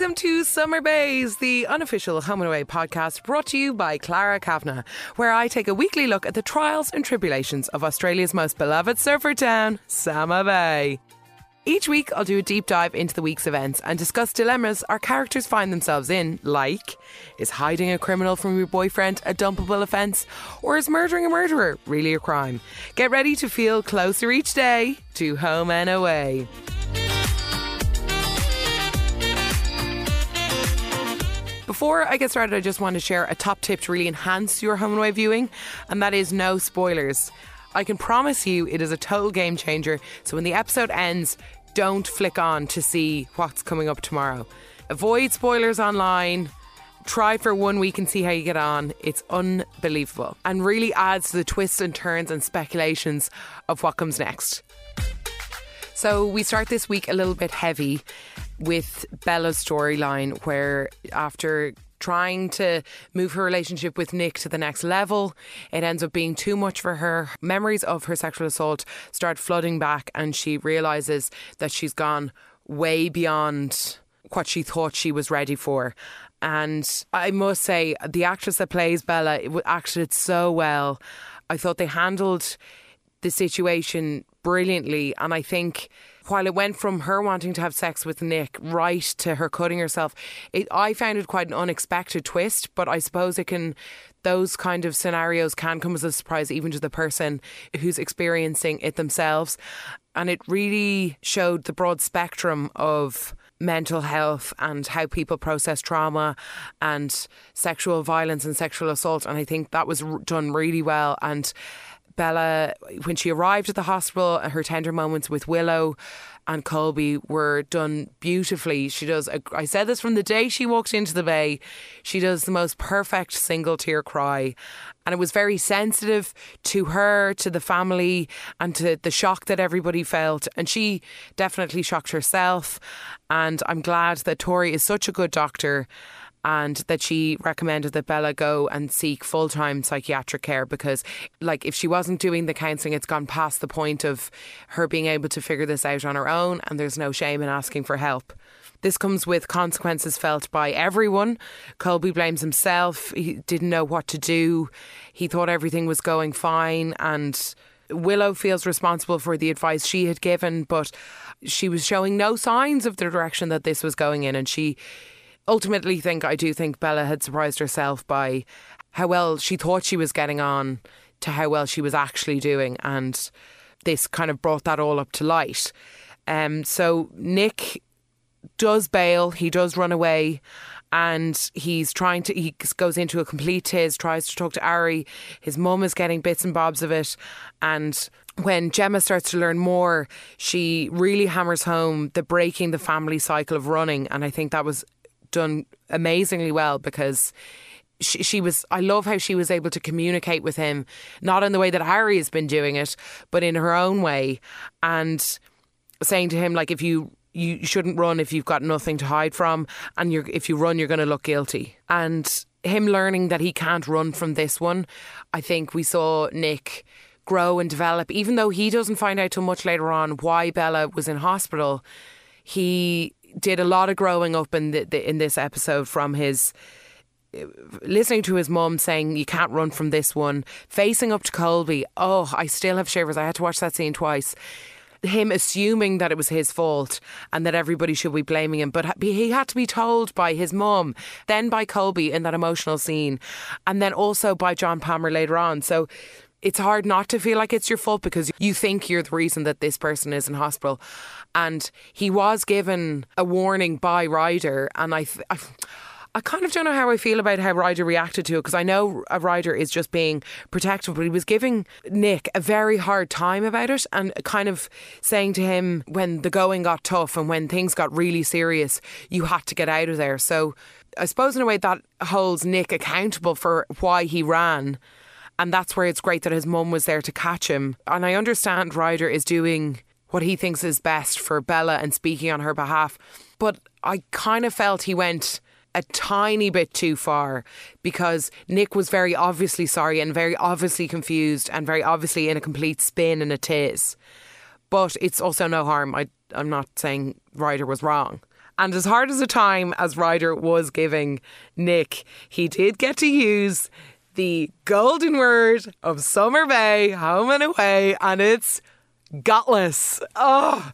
Welcome to Summer Bays, the unofficial home and away podcast brought to you by Clara Kavanagh, where I take a weekly look at the trials and tribulations of Australia's most beloved surfer town, Summer Bay. Each week, I'll do a deep dive into the week's events and discuss dilemmas our characters find themselves in, like is hiding a criminal from your boyfriend a dumpable offence, or is murdering a murderer really a crime? Get ready to feel closer each day to home and away. Before I get started, I just want to share a top tip to really enhance your home and away viewing, and that is no spoilers. I can promise you it is a total game changer. So when the episode ends, don't flick on to see what's coming up tomorrow. Avoid spoilers online. Try for one week and see how you get on. It's unbelievable and really adds to the twists and turns and speculations of what comes next. So we start this week a little bit heavy with Bella's storyline, where after trying to move her relationship with Nick to the next level. It ends up being too much for her. Memories of her sexual assault start flooding back, and she realizes that she's gone way beyond what she thought she was ready for. And I must say, the actress that plays Bella acted so well. I thought they handled the situation brilliantly. And I think while it went from her wanting to have sex with Nick right to her cutting herself, it, I found it quite an unexpected twist. But I suppose it can, those kind of scenarios can come as a surprise even to the person who's experiencing it themselves. And it really showed the broad spectrum of mental health and how people process trauma and sexual violence and sexual assault. And I think that was done really well. And Bella, when she arrived at the hospital, her tender moments with Willow and Colby were done beautifully. She does, a, I said this from the day she walked into the bay, she does the most perfect single tear cry. And it was very sensitive to her, to the family, and to the shock that everybody felt. And she definitely shocked herself. And I'm glad that Tori is such a good doctor and that she recommended that Bella go and seek full time psychiatric care because, like, if she wasn't doing the counselling, it's gone past the point of her being able to figure this out on her own, and there's no shame in asking for help. This comes with consequences felt by everyone. Colby blames himself. He didn't know what to do. He thought everything was going fine. And Willow feels responsible for the advice she had given, but she was showing no signs of the direction that this was going in. And she ultimately think I do think Bella had surprised herself by how well she thought she was getting on to how well she was actually doing, and this kind of brought that all up to light. Um, so Nick does bail, he does run away, and he's trying to he goes into a complete tiz, tries to talk to Ari. His mum is getting bits and bobs of it, and when Gemma starts to learn more, she really hammers home the breaking the family cycle of running, and I think that was done amazingly well because she, she was I love how she was able to communicate with him not in the way that Harry has been doing it but in her own way and saying to him like if you you shouldn't run if you've got nothing to hide from and you're if you run you're going to look guilty. And him learning that he can't run from this one I think we saw Nick grow and develop. Even though he doesn't find out till much later on why Bella was in hospital he did a lot of growing up in the, the in this episode from his listening to his mum saying you can't run from this one, facing up to Colby. Oh, I still have shivers. I had to watch that scene twice. Him assuming that it was his fault and that everybody should be blaming him, but he had to be told by his mum, then by Colby in that emotional scene, and then also by John Palmer later on. So it's hard not to feel like it's your fault because you think you're the reason that this person is in hospital. And he was given a warning by Ryder, and I. Th- I kind of don't know how I feel about how Ryder reacted to it because I know a Ryder is just being protective, but he was giving Nick a very hard time about it and kind of saying to him when the going got tough and when things got really serious, you had to get out of there. So I suppose in a way that holds Nick accountable for why he ran and that's where it's great that his mum was there to catch him. And I understand Ryder is doing what he thinks is best for Bella and speaking on her behalf. But I kind of felt he went a tiny bit too far because Nick was very obviously sorry and very obviously confused and very obviously in a complete spin and a tiz. But it's also no harm. I, I'm not saying Ryder was wrong. And as hard as a time as Ryder was giving Nick, he did get to use the golden word of Summer Bay, home and away, and it's gutless. Oh,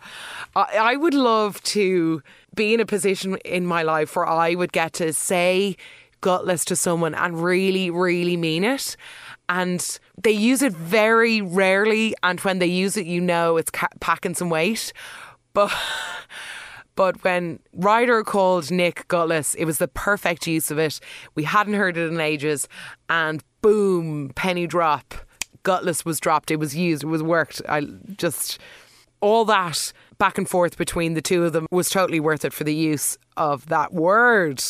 I would love to be in a position in my life where I would get to say gutless to someone and really, really mean it. And they use it very rarely, and when they use it, you know it's ca- packing some weight. But but when Ryder called Nick gutless, it was the perfect use of it. We hadn't heard it in ages, and boom, penny drop, gutless was dropped. It was used. It was worked. I just all that back and forth between the two of them was totally worth it for the use of that word.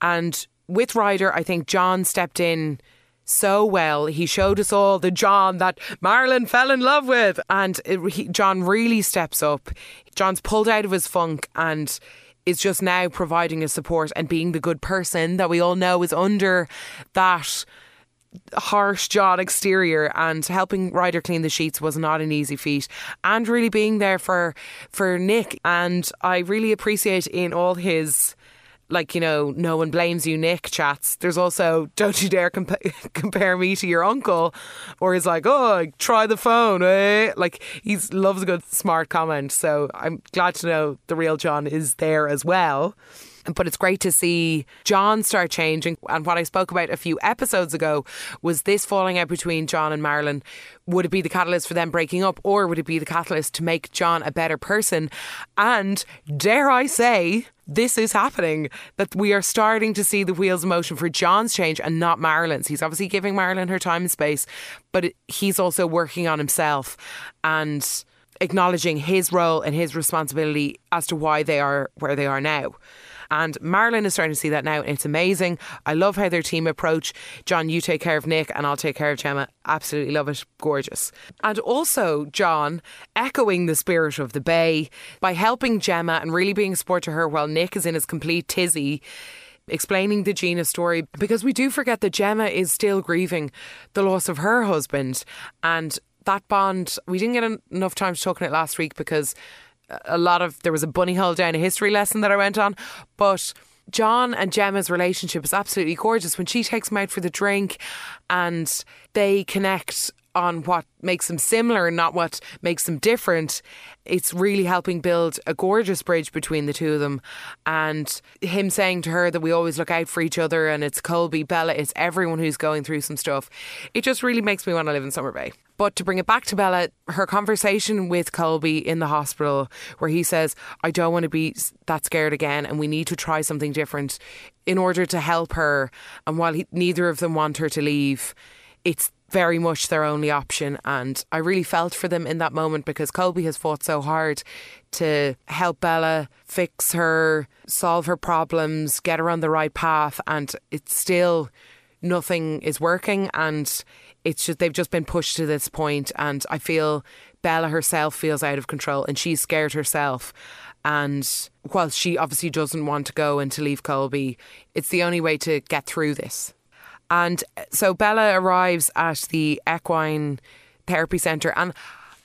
And with Ryder, I think John stepped in so well. He showed us all the John that Marilyn fell in love with. And it, he, John really steps up. John's pulled out of his funk and is just now providing his support and being the good person that we all know is under that harsh John exterior and helping Ryder clean the sheets was not an easy feat and really being there for for Nick and I really appreciate in all his like you know no one blames you nick chats there's also don't you dare compa- compare me to your uncle or he's like oh try the phone eh? like he loves a good smart comment so i'm glad to know the real john is there as well but it's great to see John start changing. And what I spoke about a few episodes ago was this falling out between John and Marilyn. Would it be the catalyst for them breaking up, or would it be the catalyst to make John a better person? And dare I say, this is happening that we are starting to see the wheels in motion for John's change and not Marilyn's. He's obviously giving Marilyn her time and space, but he's also working on himself and acknowledging his role and his responsibility as to why they are where they are now. And Marilyn is starting to see that now. It's amazing. I love how their team approach. John, you take care of Nick and I'll take care of Gemma. Absolutely love it. Gorgeous. And also, John, echoing the spirit of the Bay by helping Gemma and really being a support to her while Nick is in his complete tizzy explaining the Gina story because we do forget that Gemma is still grieving the loss of her husband and that bond we didn't get enough time to talk on it last week because a lot of there was a bunny hole down a history lesson that I went on, but John and Gemma's relationship is absolutely gorgeous. When she takes him out for the drink and they connect on what makes them similar and not what makes them different. It's really helping build a gorgeous bridge between the two of them. And him saying to her that we always look out for each other and it's Colby, Bella, it's everyone who's going through some stuff. It just really makes me want to live in Summer Bay. But to bring it back to Bella, her conversation with Colby in the hospital, where he says, I don't want to be that scared again, and we need to try something different in order to help her. And while he, neither of them want her to leave, it's very much their only option. And I really felt for them in that moment because Colby has fought so hard to help Bella fix her, solve her problems, get her on the right path. And it's still nothing is working. And it's just they've just been pushed to this point and I feel Bella herself feels out of control and she's scared herself and while she obviously doesn't want to go and to leave Colby it's the only way to get through this and uh, so Bella arrives at the equine therapy centre and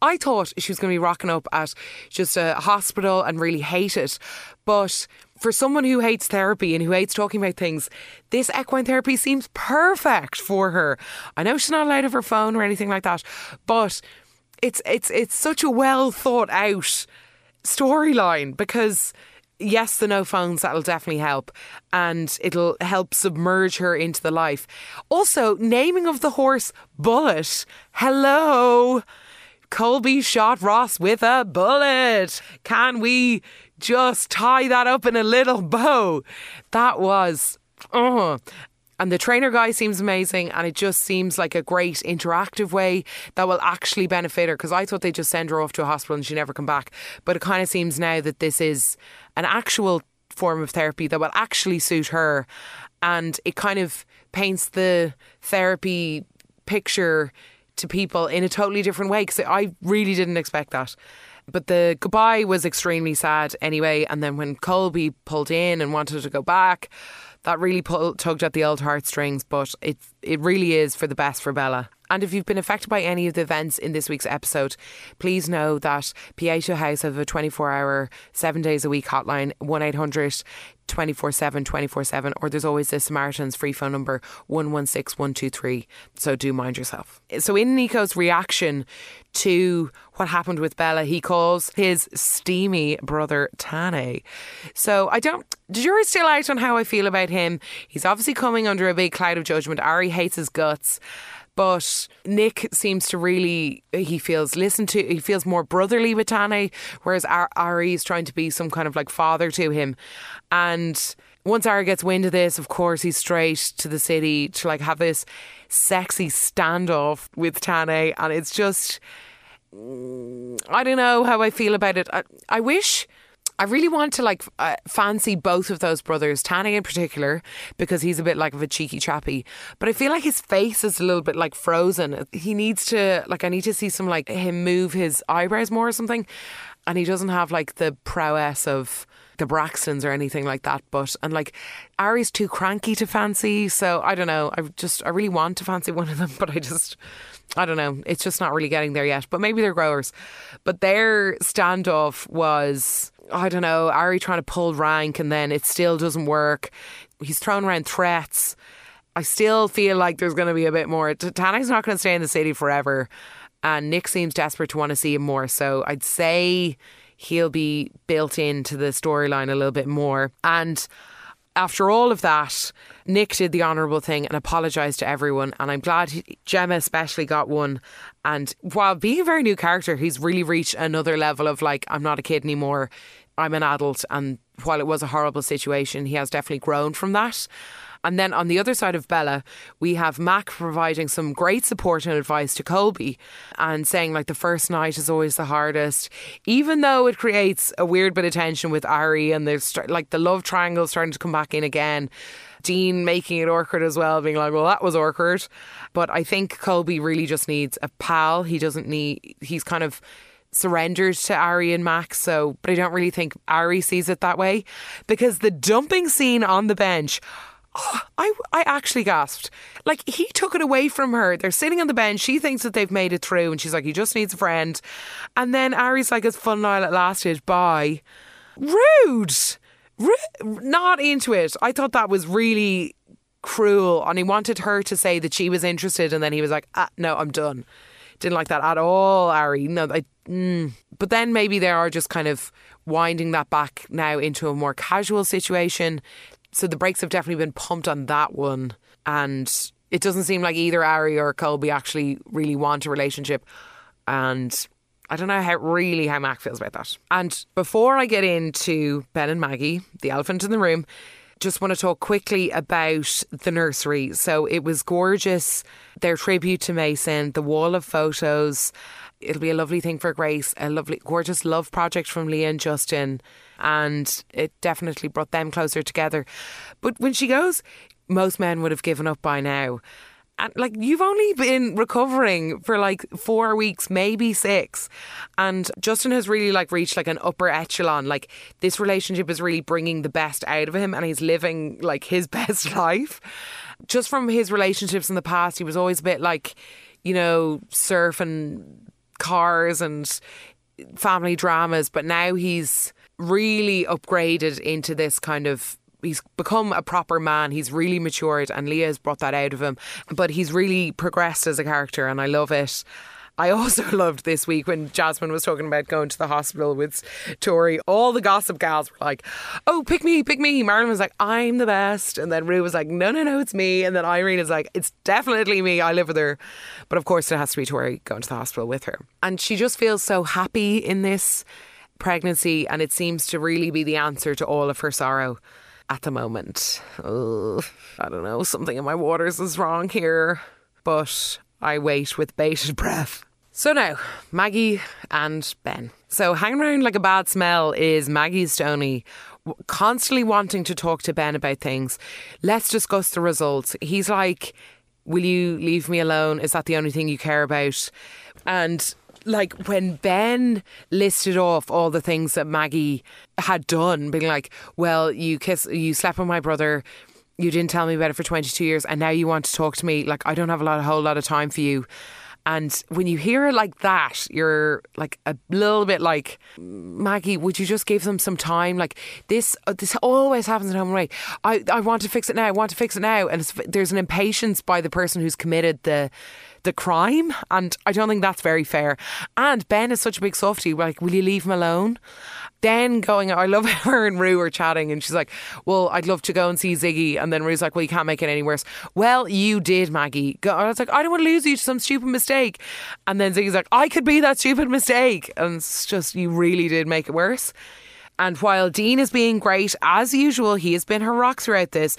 I thought she was going to be rocking up at just a hospital and really hate it but for someone who hates therapy and who hates talking about things, this equine therapy seems perfect for her. I know she's not allowed have her phone or anything like that, but it's it's it's such a well thought out storyline because yes, the no phones, that'll definitely help. And it'll help submerge her into the life. Also, naming of the horse Bullet. Hello. Colby shot Ross with a bullet. Can we just tie that up in a little bow. That was, oh. And the trainer guy seems amazing, and it just seems like a great interactive way that will actually benefit her. Because I thought they'd just send her off to a hospital and she never come back. But it kind of seems now that this is an actual form of therapy that will actually suit her. And it kind of paints the therapy picture to people in a totally different way. Because I really didn't expect that. But the goodbye was extremely sad anyway. And then when Colby pulled in and wanted to go back, that really pulled, tugged at the old heartstrings, but it it really is for the best for Bella. And if you've been affected by any of the events in this week's episode, please know that Pieta House have a 24 hour, seven days a week hotline, 1 800 24 7 24 7, or there's always the Samaritans free phone number 116 123. So do mind yourself. So, in Nikau's reaction to what happened with Bella, he calls his steamy brother Tane. So, I don't. The jury's still out on how I feel about him. He's obviously coming under a big cloud of judgment. Ari hates his guts. But Nick seems to really, he feels listened to, he feels more brotherly with Tane, whereas Ari is trying to be some kind of like father to him. And once Ari gets wind of this, of course, he's straight to the city to like have this sexy standoff with Tane. And it's just, mm, I don't know how I feel about it. I, I wish I really want to like uh, fancy both of those brothers, Tanny in particular, because he's a bit like of a cheeky chappy. But I feel like his face is a little bit like frozen. He needs to like I need to see some like him move his eyebrows more or something, and he doesn't have like the prowess of the Braxtons or anything like that. But and like Ari's too cranky to fancy, so I don't know. I just I really want to fancy one of them, but I just I don't know. It's just not really getting there yet. But maybe they're growers. But their standoff was I don't know, Ari trying to pull rank and then it still doesn't work. He's throwing around threats. I still feel like there's going to be a bit more. Tane's not going to stay in the city forever. And Nick seems desperate to want to see him more. So I'd say he'll be built into the storyline a little bit more. And after all of that, Nick did the honourable thing and apologised to everyone. And I'm glad Gemma especially got one. And while being a very new character, he's really reached another level of like, I'm not a kid anymore. I'm an adult. And while it was a horrible situation, he has definitely grown from that. And then on the other side of Bella, we have Mac providing some great support and advice to Colby and saying, like, the first night is always the hardest, even though it creates a weird bit of tension with Ari and there's like the love triangle starting to come back in again. Dean making it awkward as well, being like, well, that was awkward. But I think Colby really just needs a pal. He doesn't need, he's kind of surrendered to Ari and Max. So, but I don't really think Ari sees it that way because the dumping scene on the bench. Oh, I I actually gasped. Like he took it away from her. They're sitting on the bench. She thinks that they've made it through, and she's like, "He just needs a friend." And then Ari's like, "It's fun while it lasted." Bye. Rude. not into it. I thought that was really cruel, and he wanted her to say that she was interested, and then he was like, ah, "No, I'm done." Didn't like that at all, Ari. No, I. Mm. But then maybe they are just kind of winding that back now into a more casual situation. So the brakes have definitely been pumped on that one, and it doesn't seem like either Ari or Colby actually really want a relationship. And I don't know how really how Mac feels about that. And before I get into Ben and Maggie, the elephant in the room, just want to talk quickly about the nursery. So it was gorgeous. Their tribute to Mason, the wall of photos. It'll be a lovely thing for Grace, a lovely, gorgeous love project from Leah and Justin. And it definitely brought them closer together. But when she goes, most men would have given up by now and like you've only been recovering for like four weeks, maybe six. And Justin has really like reached like an upper echelon. Like this relationship is really bringing the best out of him and he's living like his best life. Just from his relationships in the past, he was always a bit like, you know, surfing cars and family dramas, but now he's really upgraded into this kind of he's become a proper man. He's really matured, and Leah has brought that out of him. But he's really progressed as a character, and I love it. I also loved this week when Jasmine was talking about going to the hospital with Tori. All the gossip gals were like, "Oh, pick me, pick me." Marilyn was like, "I'm the best," and then Roo was like, "No, no, no, it's me." And then Irene is like, "It's definitely me. I live with her." But of course, it has to be Tori going to the hospital with her, and she just feels so happy in this pregnancy, and it seems to really be the answer to all of her sorrow at the moment. I don't know, something in my waters is wrong here, but I wait with bated breath. So now, Maggie and Ben. So hanging around like a bad smell is Maggie Astoni constantly wanting to talk to Ben about things. Let's discuss the results. He's like, Will you leave me alone? Is that the only thing you care about? And like when Ben listed off all the things that Maggie had done, being like, "Well, you kiss, you slept with my brother." You didn't tell me about it for 22 years and now you want to talk to me like I don't have a lot a whole lot of time for you and when you hear it like that, you're like a little bit like, Maggie, would you just give them some time? Like this, uh, this always happens in home away. I, I want to fix it now. I want to fix it now. And there's an impatience by the person who's committed the the crime, and I don't think that's very fair. And Ben is such a big softie. Like, will you leave him alone? Then going, I love her and Roo are chatting, and she's like, Well, I'd love to go and see Ziggy. And then Roo's like, Well, you can't make it any worse. Well, you did, Maggie. I was like, I don't want to lose you to some stupid mistake. And then Ziggy's like, I could be that stupid mistake. And it's just, you really did make it worse. And while Dean is being great, as usual, he has been her rock throughout this.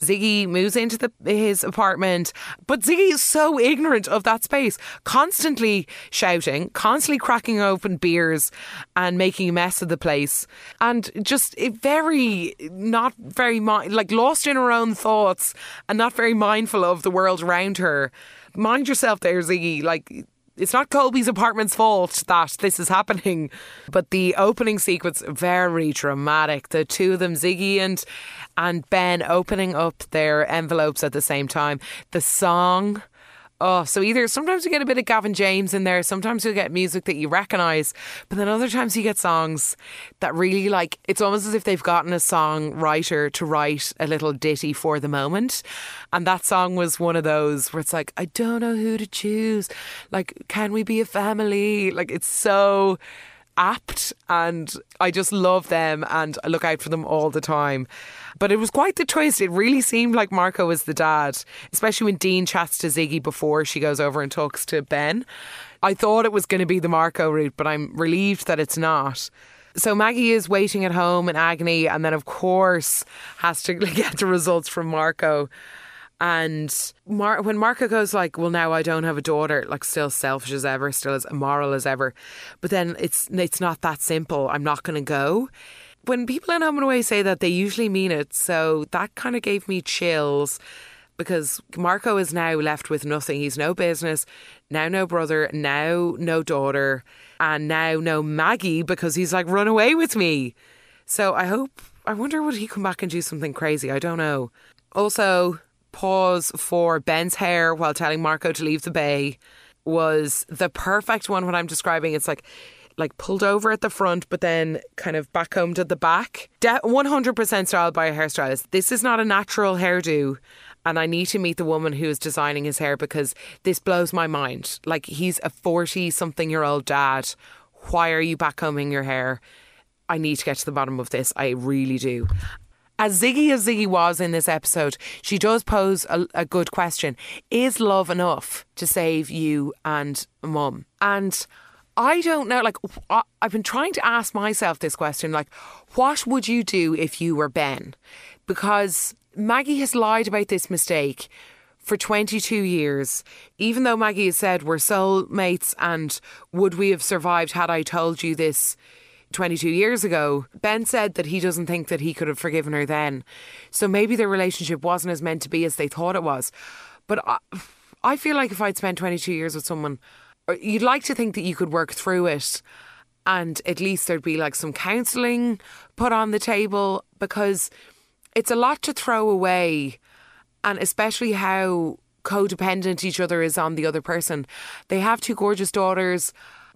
Ziggy moves into the, his apartment, but Ziggy is so ignorant of that space, constantly shouting, constantly cracking open beers and making a mess of the place, and just very not very like lost in her own thoughts and not very mindful of the world around her. Mind yourself there, Ziggy. Like it's not Colby's apartment's fault that this is happening. But the opening sequence very dramatic. The two of them, Ziggy and and Ben, opening up their envelopes at the same time. The song Oh, so either sometimes you get a bit of Gavin James in there, sometimes you'll get music that you recognise, but then other times you get songs that really like it's almost as if they've gotten a songwriter to write a little ditty for the moment. And that song was one of those where it's like, I don't know who to choose. Like, can we be a family? Like, it's so apt and I just love them and I look out for them all the time. But it was quite the twist. It really seemed like Marco was the dad, especially when Dean chats to Ziggy before she goes over and talks to Ben. I thought it was going to be the Marco route, but I'm relieved that it's not. So Maggie is waiting at home in agony and then, of course, has to get the results from Marco. And Mar- when Marco goes like, "Well, now I don't have a daughter," like still selfish as ever, still as immoral as ever, but then it's it's not that simple. I'm not going to go. When people in Home and Away say that, they usually mean it. So that kind of gave me chills because Marco is now left with nothing. He's no business, now no brother, now no daughter, and now no Maggie because he's like, run away with me. So I hope, I wonder would he come back and do something crazy? I don't know. Also, pause for Ben's hair while telling Marco to leave the bay was the perfect one. What I'm describing, it's like like pulled over at the front, but then kind of back home to the back. De- 100% styled by a hairstylist. This is not a natural hairdo. And I need to meet the woman who is designing his hair because this blows my mind. Like, he's a 40 something year old dad. Why are you back combing your hair? I need to get to the bottom of this. I really do as ziggy as Ziggy was in this episode, she does pose a, a, good question. Is love enough to save you and mum? And I don't know. Like, I've been trying to ask myself this question like, what would you do if you were Ben? Because Maggie has lied about this mistake for 22 years, even though Maggie has said we're soulmates and would we have survived had I told you this 22 years ago, Ben said that he doesn't think that he could have forgiven her then. So maybe their relationship wasn't as meant to be as they thought it was. But I, I feel like if I'd spent 22 years with someone, uh, you'd like to think that you could work through it and at least there'd be like some counselling put on the table because it's a lot to throw away and especially how codependent each other is on the other person. They have two gorgeous daughters,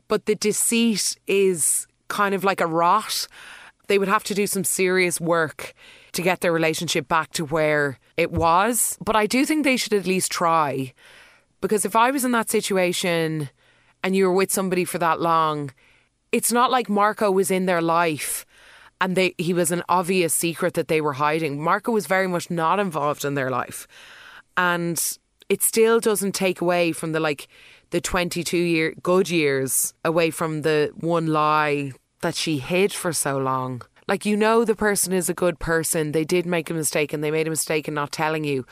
but the deceit is kind of like a rot. They would have to do some serious work to get their relationship back to where it was. But I do think they should at least try. Because if I was in that situation and you were with somebody for that long, it's not like Marco was in their life and they he was an obvious secret that they were hiding. Marco was very much not involved in their life. And it still doesn't take away from the like the 22 year good years away from the one lie that she hid for so long. Like, you know, the person is a good person. They did make a mistake and they made a mistake in not telling you.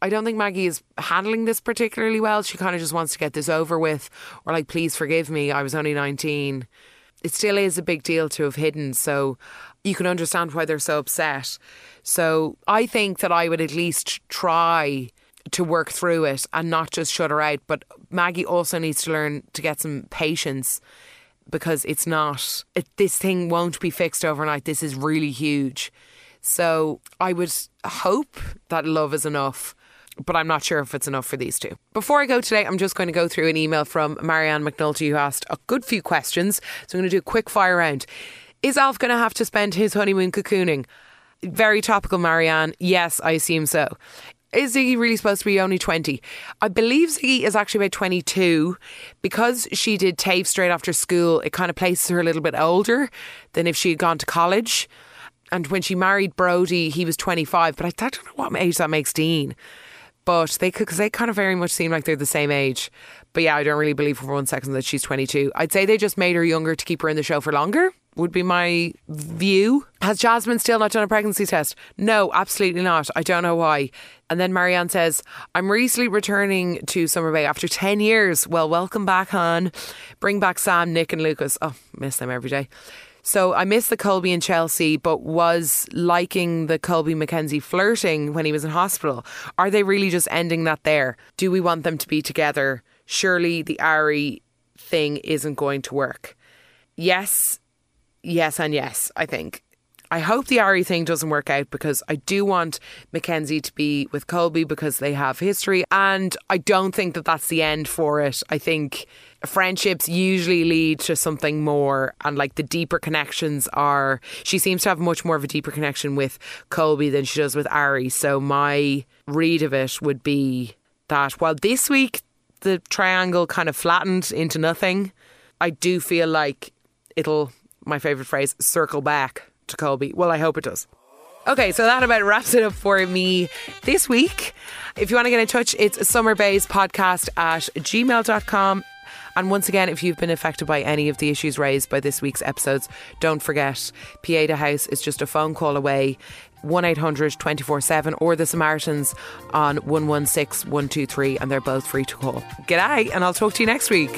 I don't think Maggie is handling this particularly well. She kind of just wants to get this over with, or like, please forgive me. I was only 19. It still is a big deal to have hidden. So you can understand why they're so upset. So I think that I would at least try to work through it and not just shut her out. But Maggie also needs to learn to get some patience because it's not, it, this thing won't be fixed overnight. This is really huge. So I would hope that love is enough but I'm not sure if it's enough for these two. Before I go today, I'm just going to go through an email from Marianne McNulty who asked a good few questions. So I'm going to do a quick fire round. Is Alf going to have to spend his honeymoon cocooning? Very topical, Marianne. Yes, I assume so. Is Ziggy really supposed to be only 20? I believe Ziggy is actually about 22. Because she did TAFE straight after school, it kind of places her a little bit older than if she had gone to college. And when she married Brody, he was 25. But I don't know what age that makes Dean but they could because they kind of very much seem like they're the same age. But yeah, I don't really believe for one second that she's 22. I'd say they just made her younger to keep her in the show for longer. Would be my view. Has Jasmine still not done a pregnancy test? No, absolutely not. I don't know why. And then Marianne says, I'm recently returning to Summer Bay after 10 years. Well, welcome back, hon. Bring back Sam, Nick, and Lucas. Oh, miss them every day. So I missed the Colby and Chelsea, but was liking the Colby McKenzie flirting when he was in hospital. Are they really just ending that there? Do we want them to be together? Surely the Ari thing isn't going to work. Yes, yes, and yes, I think. I hope the Ari thing doesn't work out because I do want Mackenzie to be with Colby because they have history. And I don't think that that's the end for it. I think friendships usually lead to something more and like the deeper connections are she seems to have much more of a deeper connection with Colby than she does with Ari so my read of it would be that while this week the triangle kind of flattened into nothing I do feel like it'll my favorite phrase circle back to Colby well I hope it does Okay, so that about wraps it up for me this week. If you want to get in touch, it's Summer Bays podcast at gmail.com. And once again, if you've been affected by any of the issues raised by this week's episodes, don't forget Pieta House is just a phone call away. 1 800 24 7 or the Samaritans on 116 123, and they're both free to call. G'day, and I'll talk to you next week.